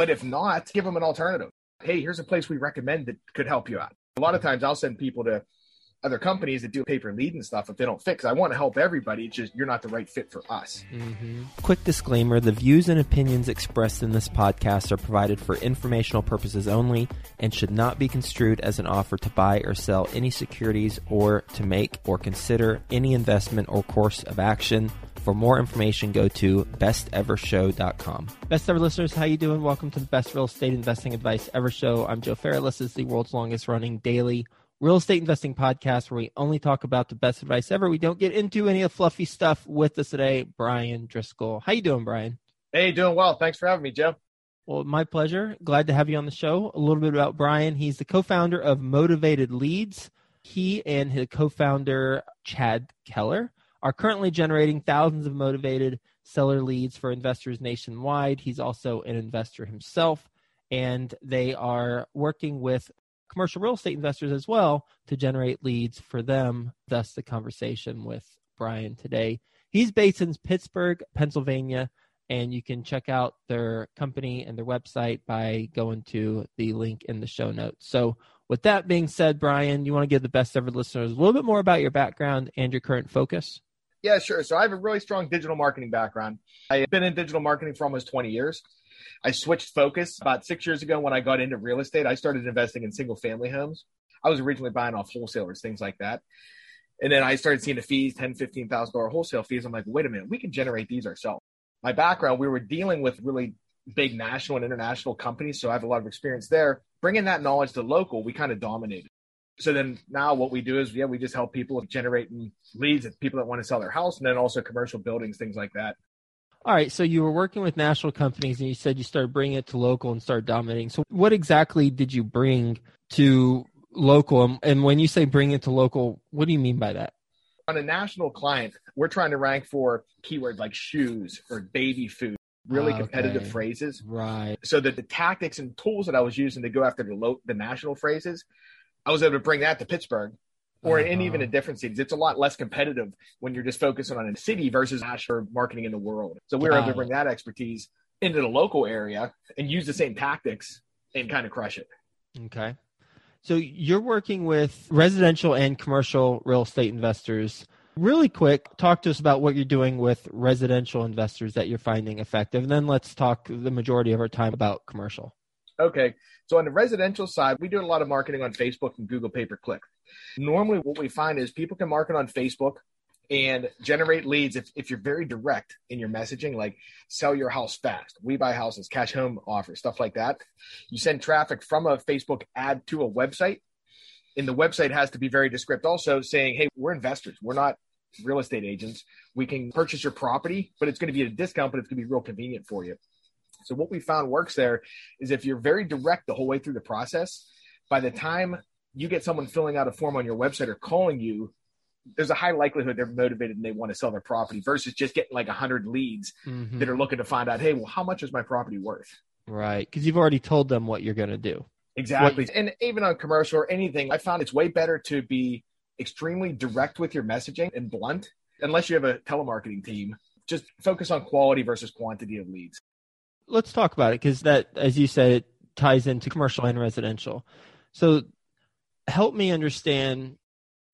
But if not, give them an alternative. Hey, here's a place we recommend that could help you out. A lot of times I'll send people to other companies that do pay per lead and stuff if they don't fit. Because I want to help everybody. It's just you're not the right fit for us. Mm-hmm. Quick disclaimer the views and opinions expressed in this podcast are provided for informational purposes only and should not be construed as an offer to buy or sell any securities or to make or consider any investment or course of action. For more information, go to bestevershow.com. Best ever listeners, how you doing? Welcome to the Best Real Estate Investing Advice Ever Show. I'm Joe Fairless. This is the world's longest running daily real estate investing podcast where we only talk about the best advice ever. We don't get into any of the fluffy stuff with us today. Brian Driscoll. How you doing, Brian? Hey, doing well. Thanks for having me, Joe. Well, my pleasure. Glad to have you on the show. A little bit about Brian. He's the co-founder of Motivated Leads. He and his co-founder Chad Keller are currently generating thousands of motivated seller leads for investors nationwide. He's also an investor himself and they are working with commercial real estate investors as well to generate leads for them. Thus, the conversation with Brian today. He's based in Pittsburgh, Pennsylvania, and you can check out their company and their website by going to the link in the show notes. So, with that being said, Brian, you want to give the best ever listeners a little bit more about your background and your current focus? Yeah, sure. So, I have a really strong digital marketing background. I've been in digital marketing for almost 20 years. I switched focus about six years ago when I got into real estate. I started investing in single family homes. I was originally buying off wholesalers, things like that. And then I started seeing the fees, ten, fifteen thousand dollar wholesale fees. I'm like, wait a minute, we can generate these ourselves. My background, we were dealing with really big national and international companies, so I have a lot of experience there. Bringing that knowledge to local, we kind of dominated. So then now what we do is, yeah, we just help people generating leads, of people that want to sell their house, and then also commercial buildings, things like that. All right, so you were working with national companies and you said you started bringing it to local and start dominating. So what exactly did you bring to local? And when you say bring it to local, what do you mean by that? On a national client, we're trying to rank for keywords like shoes or baby food, really ah, okay. competitive phrases. Right. So that the tactics and tools that I was using to go after the low, the national phrases, I was able to bring that to Pittsburgh or uh-huh. in even in different cities. It's a lot less competitive when you're just focusing on a city versus national marketing in the world. So we are able to bring that expertise into the local area and use the same tactics and kind of crush it. Okay. So you're working with residential and commercial real estate investors. Really quick, talk to us about what you're doing with residential investors that you're finding effective. And then let's talk the majority of our time about commercial. Okay. So on the residential side, we do a lot of marketing on Facebook and Google pay per click. Normally, what we find is people can market on Facebook and generate leads if, if you're very direct in your messaging, like sell your house fast, we buy houses, cash home offers, stuff like that. You send traffic from a Facebook ad to a website, and the website has to be very descriptive, also saying, hey, we're investors, we're not real estate agents. We can purchase your property, but it's going to be at a discount, but it's going to be real convenient for you. So what we found works there is if you're very direct the whole way through the process, by the time you get someone filling out a form on your website or calling you, there's a high likelihood they're motivated and they want to sell their property versus just getting like a 100 leads mm-hmm. that are looking to find out, hey, well, how much is my property worth? Right. Because you've already told them what you're going to do. Exactly. What- and even on commercial or anything, I found it's way better to be extremely direct with your messaging and blunt, unless you have a telemarketing team. Just focus on quality versus quantity of leads. Let's talk about it because that, as you said, it ties into commercial and residential. So help me understand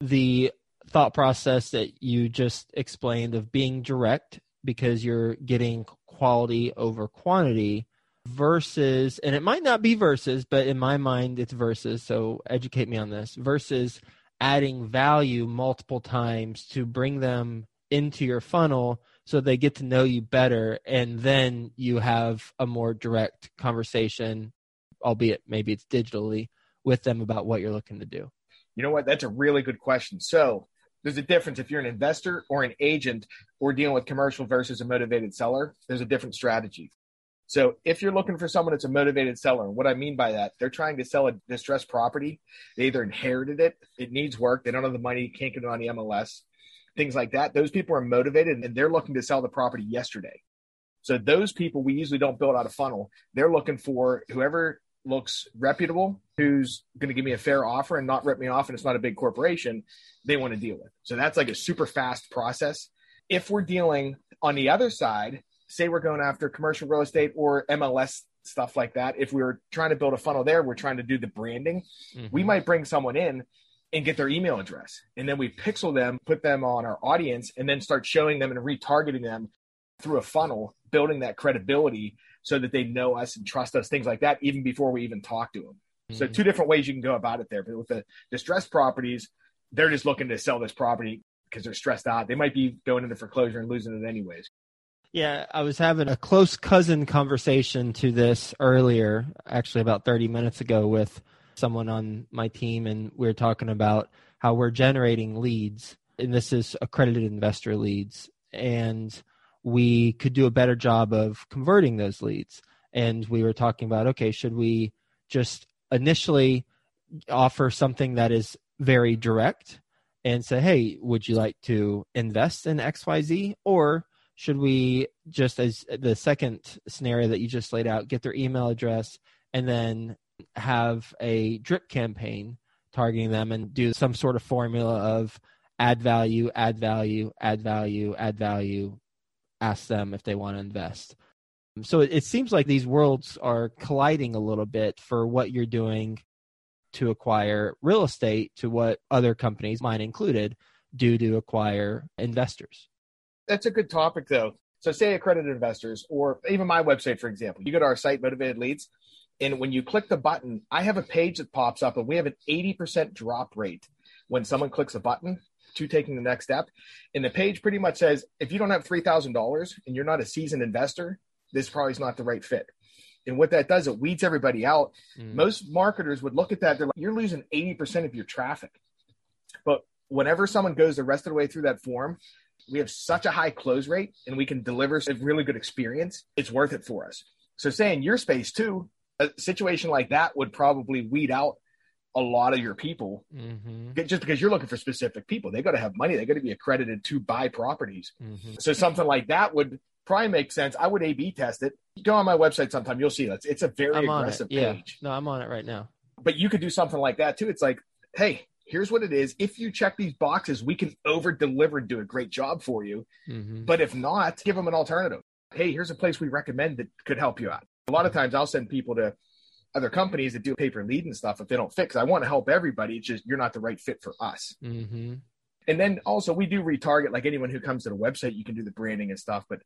the thought process that you just explained of being direct because you're getting quality over quantity versus and it might not be versus but in my mind it's versus so educate me on this versus adding value multiple times to bring them into your funnel so they get to know you better and then you have a more direct conversation albeit maybe it's digitally with them about what you're looking to do? You know what? That's a really good question. So there's a difference if you're an investor or an agent or dealing with commercial versus a motivated seller. There's a different strategy. So if you're looking for someone that's a motivated seller, what I mean by that, they're trying to sell a distressed property. They either inherited it, it needs work, they don't have the money, can't get it on the MLS, things like that. Those people are motivated and they're looking to sell the property yesterday. So those people we usually don't build out a funnel. They're looking for whoever looks reputable, who's going to give me a fair offer and not rip me off, and it's not a big corporation, they want to deal with. So that's like a super fast process. If we're dealing on the other side, say we're going after commercial real estate or MLS stuff like that. If we were trying to build a funnel there, we're trying to do the branding. Mm-hmm. We might bring someone in and get their email address. And then we pixel them, put them on our audience, and then start showing them and retargeting them through a funnel, building that credibility so that they know us and trust us, things like that, even before we even talk to them. Mm-hmm. So, two different ways you can go about it there. But with the distressed properties, they're just looking to sell this property because they're stressed out. They might be going into foreclosure and losing it anyways. Yeah, I was having a close cousin conversation to this earlier, actually about 30 minutes ago with someone on my team, and we are talking about how we're generating leads, and this is accredited investor leads, and we could do a better job of converting those leads. And we were talking about, okay, should we just initially offer something that is very direct and say, hey, would you like to invest in XYZ? Or should we just as the second scenario that you just laid out get their email address and then have a drip campaign targeting them and do some sort of formula of add value add value add value add value ask them if they want to invest. So it, seems like these worlds are colliding a little bit for what you're doing to acquire real estate to what other companies mine included do to acquire investors. That's a good topic, though. So, say accredited investors, or even my website, for example, you go to our site, Motivated Leads, and when you click the button, I have a page that pops up, and we have an 80% drop rate when someone clicks a button to taking the next step. And the page pretty much says if you don't have $3,000 and you're not a seasoned investor, this probably is not the right fit. And what that does, it weeds everybody out. Mm. Most marketers would look at that, they're like, you're losing 80% of your traffic. But whenever someone goes the rest of the way through that form, we have such a high close rate and we can deliver a really good experience, it's worth it for us. So, say in your space too, a situation like that would probably weed out a lot of your people mm-hmm. just because you're looking for specific people. They got to have money, they got to be accredited to buy properties. Mm-hmm. So, something like that would probably make sense. I would A B test it. Go on my website sometime, you'll see that. It's a very I'm aggressive yeah. page. No, I'm on it right now. But you could do something like that too. It's like, hey, here's what it is. If you check these boxes, we can over deliver and do a great job for you. Mm-hmm. But if not, give them an alternative. Hey, here's a place we recommend that could help you out. A lot of times I'll send people to other companies that do pay per lead and stuff if they don't fix. I want to help everybody. It's just you're not the right fit for us. Mm-hmm. And then also we do retarget like anyone who comes to the website, you can do the branding and stuff, but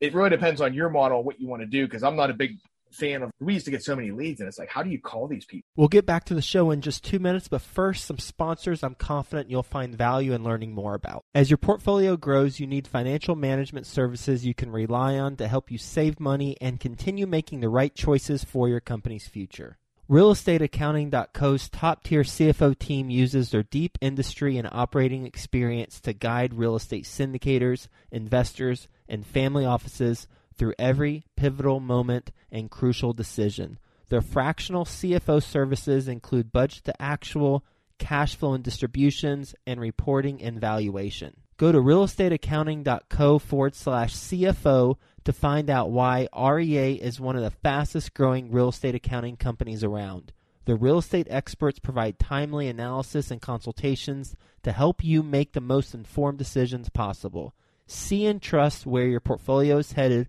it really depends on your model, what you want to do. Cause I'm not a big fan of we used to get so many leads and it's like how do you call these people? We'll get back to the show in just two minutes but first some sponsors i'm confident you'll find value in learning more about. As your portfolio grows you need financial management services you can rely on to help you save money and continue making the right choices for your company's future. RealestateAccounting.co's top tier CFO team uses their deep industry and operating experience to guide real estate syndicators, investors, and family offices through every pivotal moment and crucial decision. Their fractional CFO services include budget to actual, cash flow and distributions, and reporting and valuation. Go to realestateaccounting.co forward slash CFO to find out why REA is one of the fastest growing real estate accounting companies around. The real estate experts provide timely analysis and consultations to help you make the most informed decisions possible. See and trust where your portfolio is headed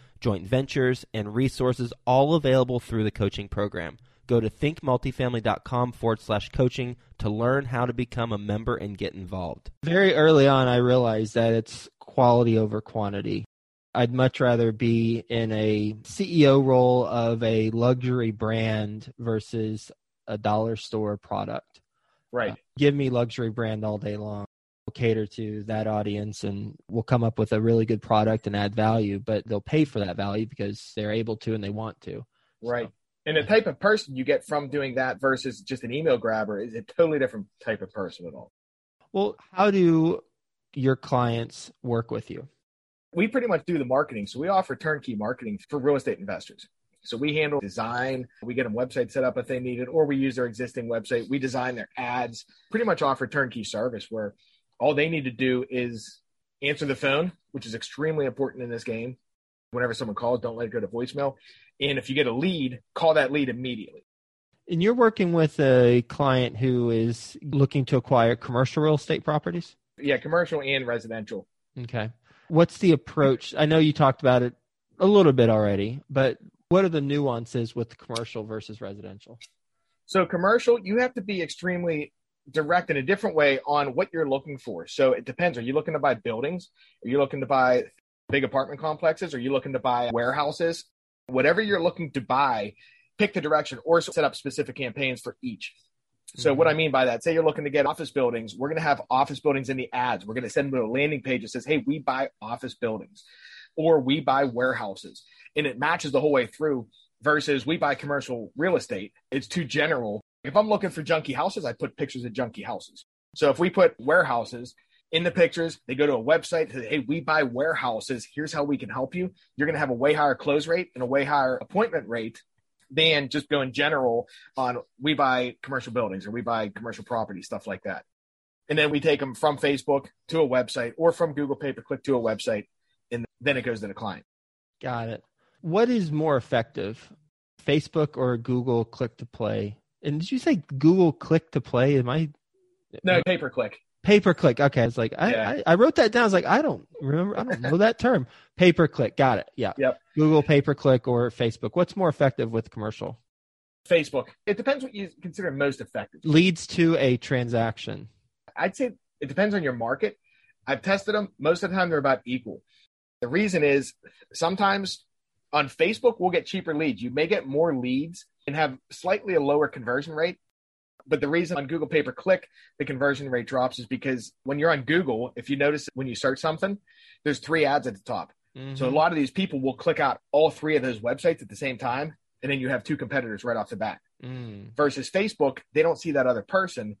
joint ventures, and resources all available through the coaching program. Go to thinkmultifamily.com forward slash coaching to learn how to become a member and get involved. Very early on, I realized that it's quality over quantity. I'd much rather be in a CEO role of a luxury brand versus a dollar store product. Right. Uh, give me luxury brand all day long. We'll cater to that audience and we'll come up with a really good product and add value, but they'll pay for that value because they're able to and they want to. Right. So, and the type of person you get from doing that versus just an email grabber is a totally different type of person at all. Well, how do your clients work with you? We pretty much do the marketing. So we offer turnkey marketing for real estate investors. So we handle design, we get them website set up if they need it, or we use their existing website. We design their ads, pretty much offer turnkey service where all they need to do is answer the phone, which is extremely important in this game. Whenever someone calls, don't let it go to voicemail. And if you get a lead, call that lead immediately. And you're working with a client who is looking to acquire commercial real estate properties? Yeah, commercial and residential. Okay. What's the approach? I know you talked about it a little bit already, but what are the nuances with commercial versus residential? So commercial, you have to be extremely direct in a different way on what you're looking for. So it depends. Are you looking to buy buildings? Are you looking to buy big apartment complexes? Are you looking to buy warehouses? Whatever you're looking to buy, pick the direction or set up specific campaigns for each. So mm-hmm. what I mean by that, say you're looking to get office buildings, we're going to have office buildings in the ads. We're going to send them to a landing page that says, "Hey, we buy office buildings." or we buy warehouses and it matches the whole way through versus we buy commercial real estate. It's too general. If I'm looking for junky houses, I put pictures of junky houses. So if we put warehouses in the pictures, they go to a website, say, hey, we buy warehouses. Here's how we can help you. You're going to have a way higher close rate and a way higher appointment rate than just going general on we buy commercial buildings or we buy commercial property, stuff like that. And then we take them from Facebook to a website or from Google pay per click to a website and then it goes to the client. Got it. What is more effective, Facebook or Google click to play? And did you say Google click to play? Am I? No, uh, pay per click. Pay per click. Okay, it's like I, yeah. I, I, wrote that down. I was like, I don't remember. I don't know that term. Pay per click. Got it. Yeah. Yep. Google pay per click or Facebook. What's more effective with commercial? Facebook. It depends what you consider most effective. Leads to a transaction. I'd say it depends on your market. I've tested them. Most of the time, they're about equal. The reason is sometimes on Facebook, we'll get cheaper leads. You may get more leads and have slightly a lower conversion rate. But the reason on Google pay per click, the conversion rate drops is because when you're on Google, if you notice when you search something, there's three ads at the top. Mm-hmm. So a lot of these people will click out all three of those websites at the same time. And then you have two competitors right off the bat. Mm. Versus Facebook, they don't see that other person.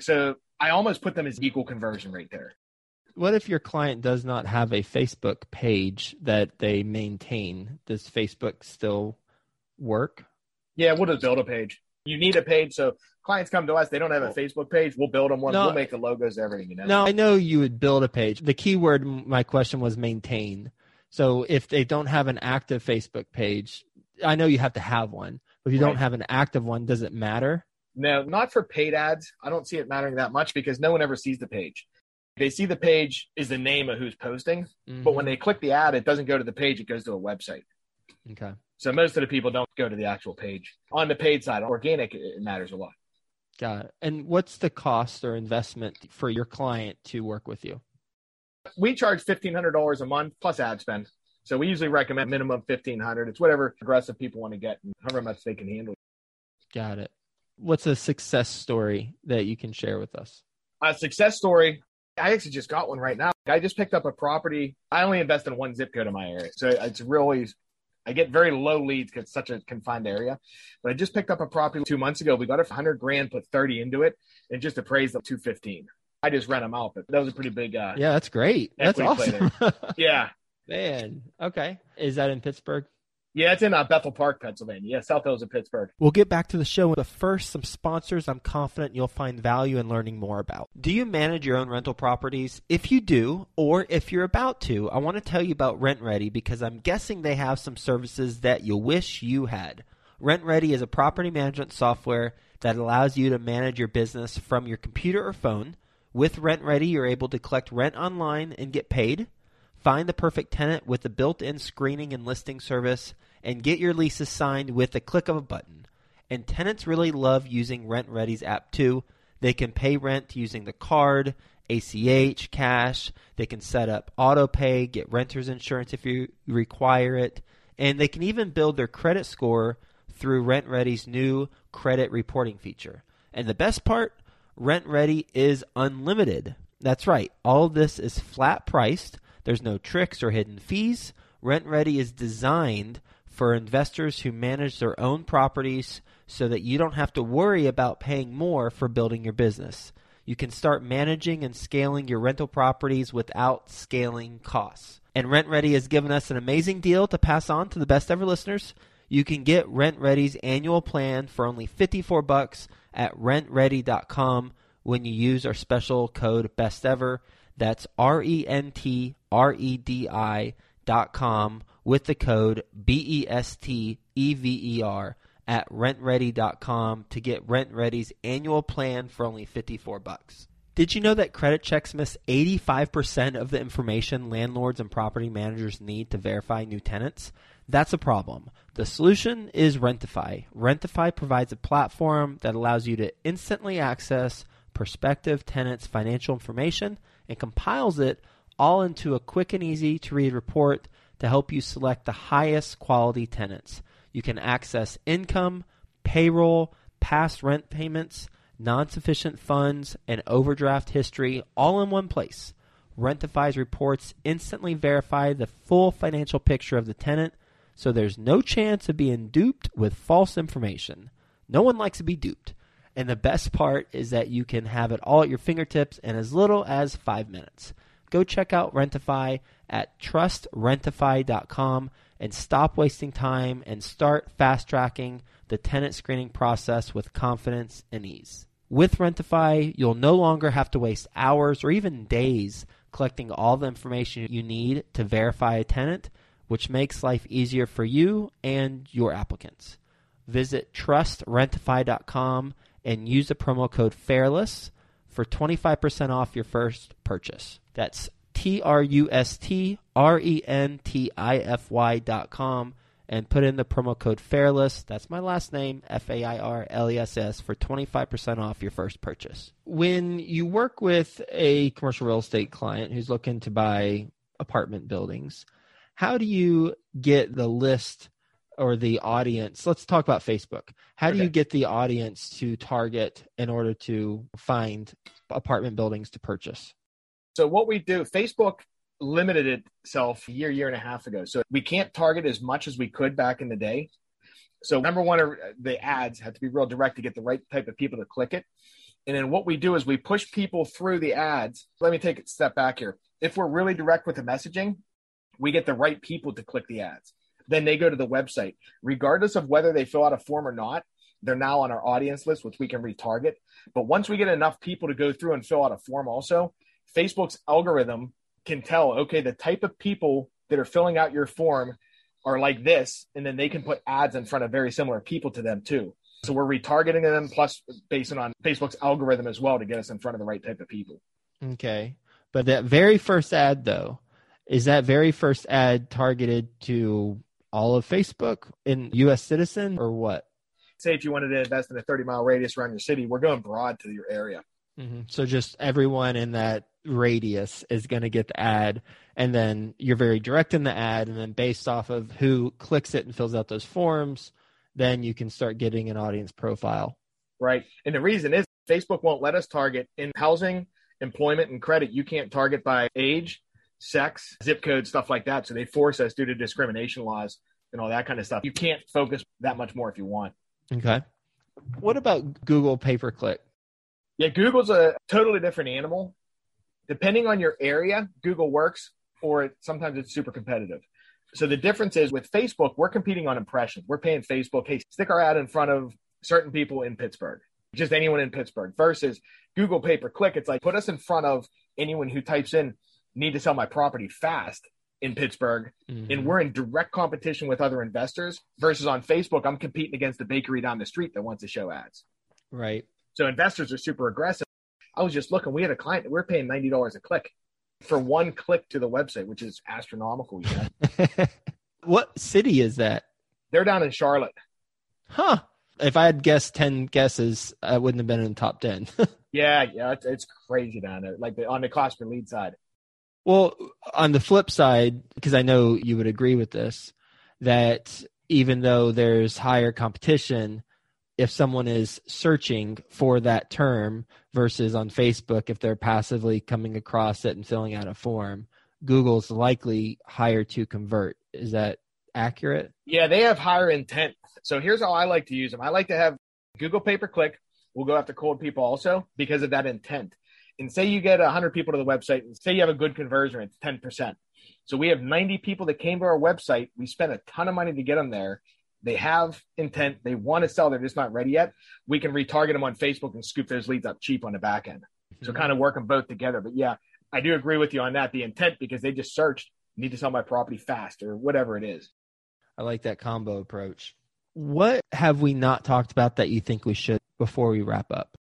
So I almost put them as equal conversion rate there what if your client does not have a Facebook page that they maintain? Does Facebook still work? Yeah, we'll just build a page. You need a page, so clients come to us. They don't have a Facebook page. We'll build them one. No, we'll make the logos, everything. You know. No, I know you would build a page. The keyword, my question was maintain. So if they don't have an active Facebook page, I know you have to have one. But if you right. don't have an active one, does it matter? No, not for paid ads. I don't see it mattering that much because no one ever sees the page they see the page is the name of who's posting, mm-hmm. but when mm-hmm. they click the ad, it doesn't go to the page; it goes to a website. Okay. So most of the people don't go to the actual page. On the paid side, organic it matters a lot. Got it. And what's the cost or investment for your client to work with you? We charge fifteen hundred dollars a month plus ad spend. So we usually recommend minimum fifteen hundred. It's whatever aggressive people want to get, and however much they can handle. Got it. What's a success story that you can share with us? A success story I actually just got one right now. I just picked up a property. I only invest in one zip code in my area. So it's really, I get very low leads because it's such a confined area. But I just picked up a property two months ago. We got it for 100 grand, put 30 into it, and just appraised up 215. I just rent them out, but that was a pretty big. Uh, yeah, that's great. That's awesome. yeah. Man. Okay. Is that in Pittsburgh? Yeah, it's in uh, Bethel Park, Pennsylvania. Yeah, South Hills of Pittsburgh. We'll get back to the show, but first, some sponsors I'm confident you'll find value in learning more about. Do you manage your own rental properties? If you do, or if you're about to, I want to tell you about RentRedi because I'm guessing they have some services that you wish you had. RentRedi is a property management software that allows you to manage your business from your computer or phone. With RentRedi, you're able to collect rent online and get paid. Find the perfect tenant with the built in screening and listing service and get your leases signed with the click of a button. And tenants really love using RentRedi's app too. They can pay rent using the card, ACH, cash. They can set up auto pay, get renter's insurance if you require it. And they can even build their credit score through RentRedi's new credit reporting feature. And the best part, RentRedi is unlimited. That's right. All this is flat priced. There's no tricks or hidden fees. RentRedi is designed for investors who manage their own properties so that you don't have to worry about paying more for building your business. You can start managing and scaling your rental properties without scaling costs. And RentRedi has given us an amazing deal to pass on to the best ever listeners. You can get RentRedi's annual plan for only 54 bucks at rentredi.com when you use our special code best ever. That's R E N T R E D I dot com with the code B E S T E V E R at rentredi.com to get RentRedi's annual plan for only 54 bucks. Did you know that credit checks miss 85% of the information landlords and property managers need to verify new tenants? That's a problem. The solution is Rentify. Rentify provides a platform that allows you to instantly access prospective tenants' financial information and compiles it all into a quick and easy to read report to help you select the highest quality tenants. You can access income, payroll, past rent payments, non sufficient funds, and overdraft history all in one place. Rentify's reports instantly verify the full financial picture of the tenant, so there's no chance of being duped with false information. No one likes to be duped. And the best part is that you can have it all at your fingertips in as little as five minutes. Go check out Rentify at trustrentify.com and stop wasting time and start fast tracking the tenant screening process with confidence and ease. With Rentify, you'll no longer have to waste hours or even days collecting all the information you need to verify a tenant, which makes life easier for you and your applicants. Visit trustrentify.com and use the promo code FAIRLESS for 25% off your first purchase. That's T R U S T R E N T I F Y dot com and put in the promo code FAIRLESS. That's my last name, F A I R L E S S, for 25% off your first purchase. When you work with a commercial real estate client who's looking to buy apartment buildings, how do you get the list or the audience? Let's talk about Facebook. How do you get the audience to target in order to find apartment buildings to purchase? So what we do, Facebook limited itself a year, year and a half ago. So we can't target as much as we could back in the day. So number one, are the ads have to be real direct to get the right type of people to click it. And then what we do is we push people through the ads. Let me take a step back here. If we're really direct with the messaging, we get the right people to click the ads. Then they go to the website. Regardless of whether they fill out a form or not, they're now on our audience list, which we can retarget. But once we get enough people to go through and fill out a form, also, Facebook's algorithm can tell, okay, the type of people that are filling out your form are like this, and then they can put ads in front of very similar people to them too. So we're retargeting them, plus based on Facebook's algorithm as well to get us in front of the right type of people. Okay. But that very first ad, though, is that very first ad targeted to all of Facebook in U.S. citizen or what? Say if you wanted to invest in a 30 mile radius around your city, we're going broad to your area. hmm So just everyone in that radius is going to get the ad, and then you're very direct in the ad, and then based off of who clicks it and fills out those forms, then you can start getting an audience profile. right? And the reason is Facebook won't let us target in housing, employment, and credit. You can't target by age, sex, zip code, stuff like that. So they force us due to discrimination laws and all that kind of stuff. You can't focus that much more if you want. Okay. What about Google pay per click? Yeah, Google's a totally different animal. Depending on your area, Google works, or it, sometimes it's super competitive. So the difference is with Facebook, we're competing on impressions. We're paying Facebook, hey, stick our ad in front of certain people in Pittsburgh, just anyone in Pittsburgh, versus Google pay per click. It's like put us in front of anyone who types in, need to sell my property fast in Pittsburgh. Mhm. And we're in direct competition with other investors versus on Facebook, I'm competing against the bakery down the street that wants to show ads. right. So investors are super aggressive. I was just looking, we had a client that we're paying $90 a click for one click to the website, which is astronomical. What city is that? They're down in Charlotte. Huh. If I had guessed 10 guesses, I wouldn't have been in the top 10. Yeah, yeah, it's, it's crazy down there. Like the, on the cost per lead side. Well, on the flip side, because I know you would agree with this, that even though there's higher competition, if someone is searching for that term versus on Facebook, if they're passively coming across it and filling out a form, Google's likely higher to convert. Is that accurate? Yeah, they have higher intent. So here's how I like to use them. I like to have Google pay per click. We'll go after cold people also because of that intent. And say you get 100 people to the website and say you have a good conversion rate, 10%. So we have 90 people that came to our website. We spent a ton of money to get them there. They have intent. They want to sell. They're just not ready yet. We can retarget them on Facebook and scoop those leads up cheap on the back end. So mm-hmm. kind of work them both together. But yeah, I do agree with you on that. The intent because they just searched need to sell my property fast or whatever it is. I like that combo approach. What have we not talked about that you think we should before we wrap up?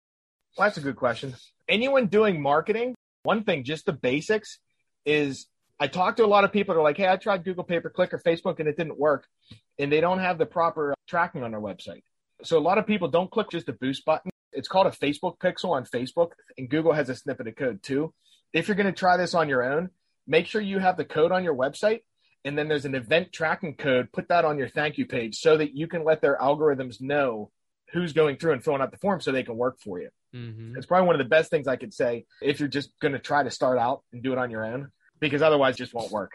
Well, that's a good question. Anyone doing marketing, one thing, just the basics is I talk to a lot of people that are like, hey, I tried Google pay per click or Facebook and it didn't work. And they don't have the proper uh, tracking on their website. So a lot of people don't click just the boost button. It's called a Facebook pixel on Facebook, and Google has a snippet of code too. If you're going to try this on your own, make sure you have the code on your website. And then there's an event tracking code. Put that on your thank you page so that you can let their algorithms know who's going through and filling out the form so they can work for you. Mm-hmm. It's probably one of the best things I could say if you're just going to try to start out and do it on your own because otherwise it just won't work.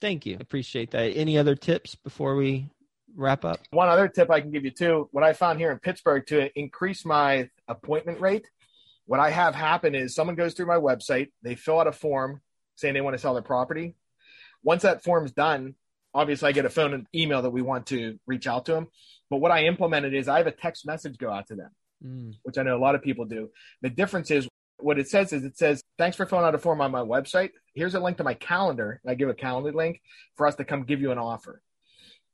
Thank you. Appreciate that. Any other tips before we wrap up? One other tip I can give you too, what I found here in Pittsburgh to increase my appointment rate, what I have happen is someone goes through my website, they fill out a form saying they want to sell their property. Once that form's done, obviously I get a phone and email that we want to reach out to them. But what I implemented is I have a text message go out to them, mm. which I know a lot of people do. The difference is what it says is it says, thanks for filling out a form on my website. Here's a link to my calendar. I give a calendar link for us to come give you an offer.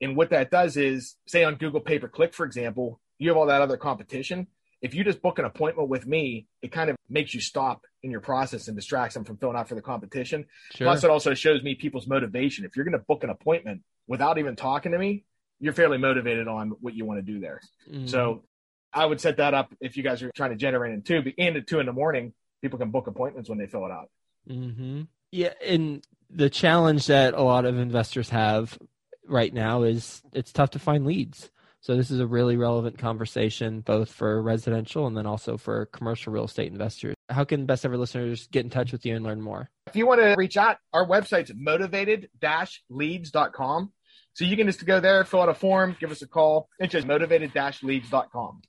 And what that does is, say on Google pay per click, for example, you have all that other competition. If you just book an appointment with me, it kind of makes you stop in your process and distracts them from filling out for the competition. Sure. Plus, it also shows me people's motivation. If you're going to book an appointment without even talking to me, you're fairly motivated on what you want to do there. Mm-hmm. So I would set that up if you guys are trying to generate in two, and at two in the morning, people can book appointments when they fill it out. Mm-hmm. Yeah, and the challenge that a lot of investors have right now is it's tough to find leads. So this is a really relevant conversation, both for residential and then also for commercial real estate investors. How can best ever listeners get in touch with you and learn more? If you want to reach out, our website's motivated-leads.com. So you can just go there, fill out a form, give us a call. It's just motivated-leads.com.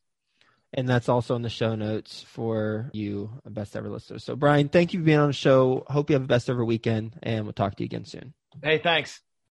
And that's also in the show notes for you, best ever listeners. So Brian, thank you for being on the show. Hope you have a best ever weekend and we'll talk to you again soon. Hey, thanks.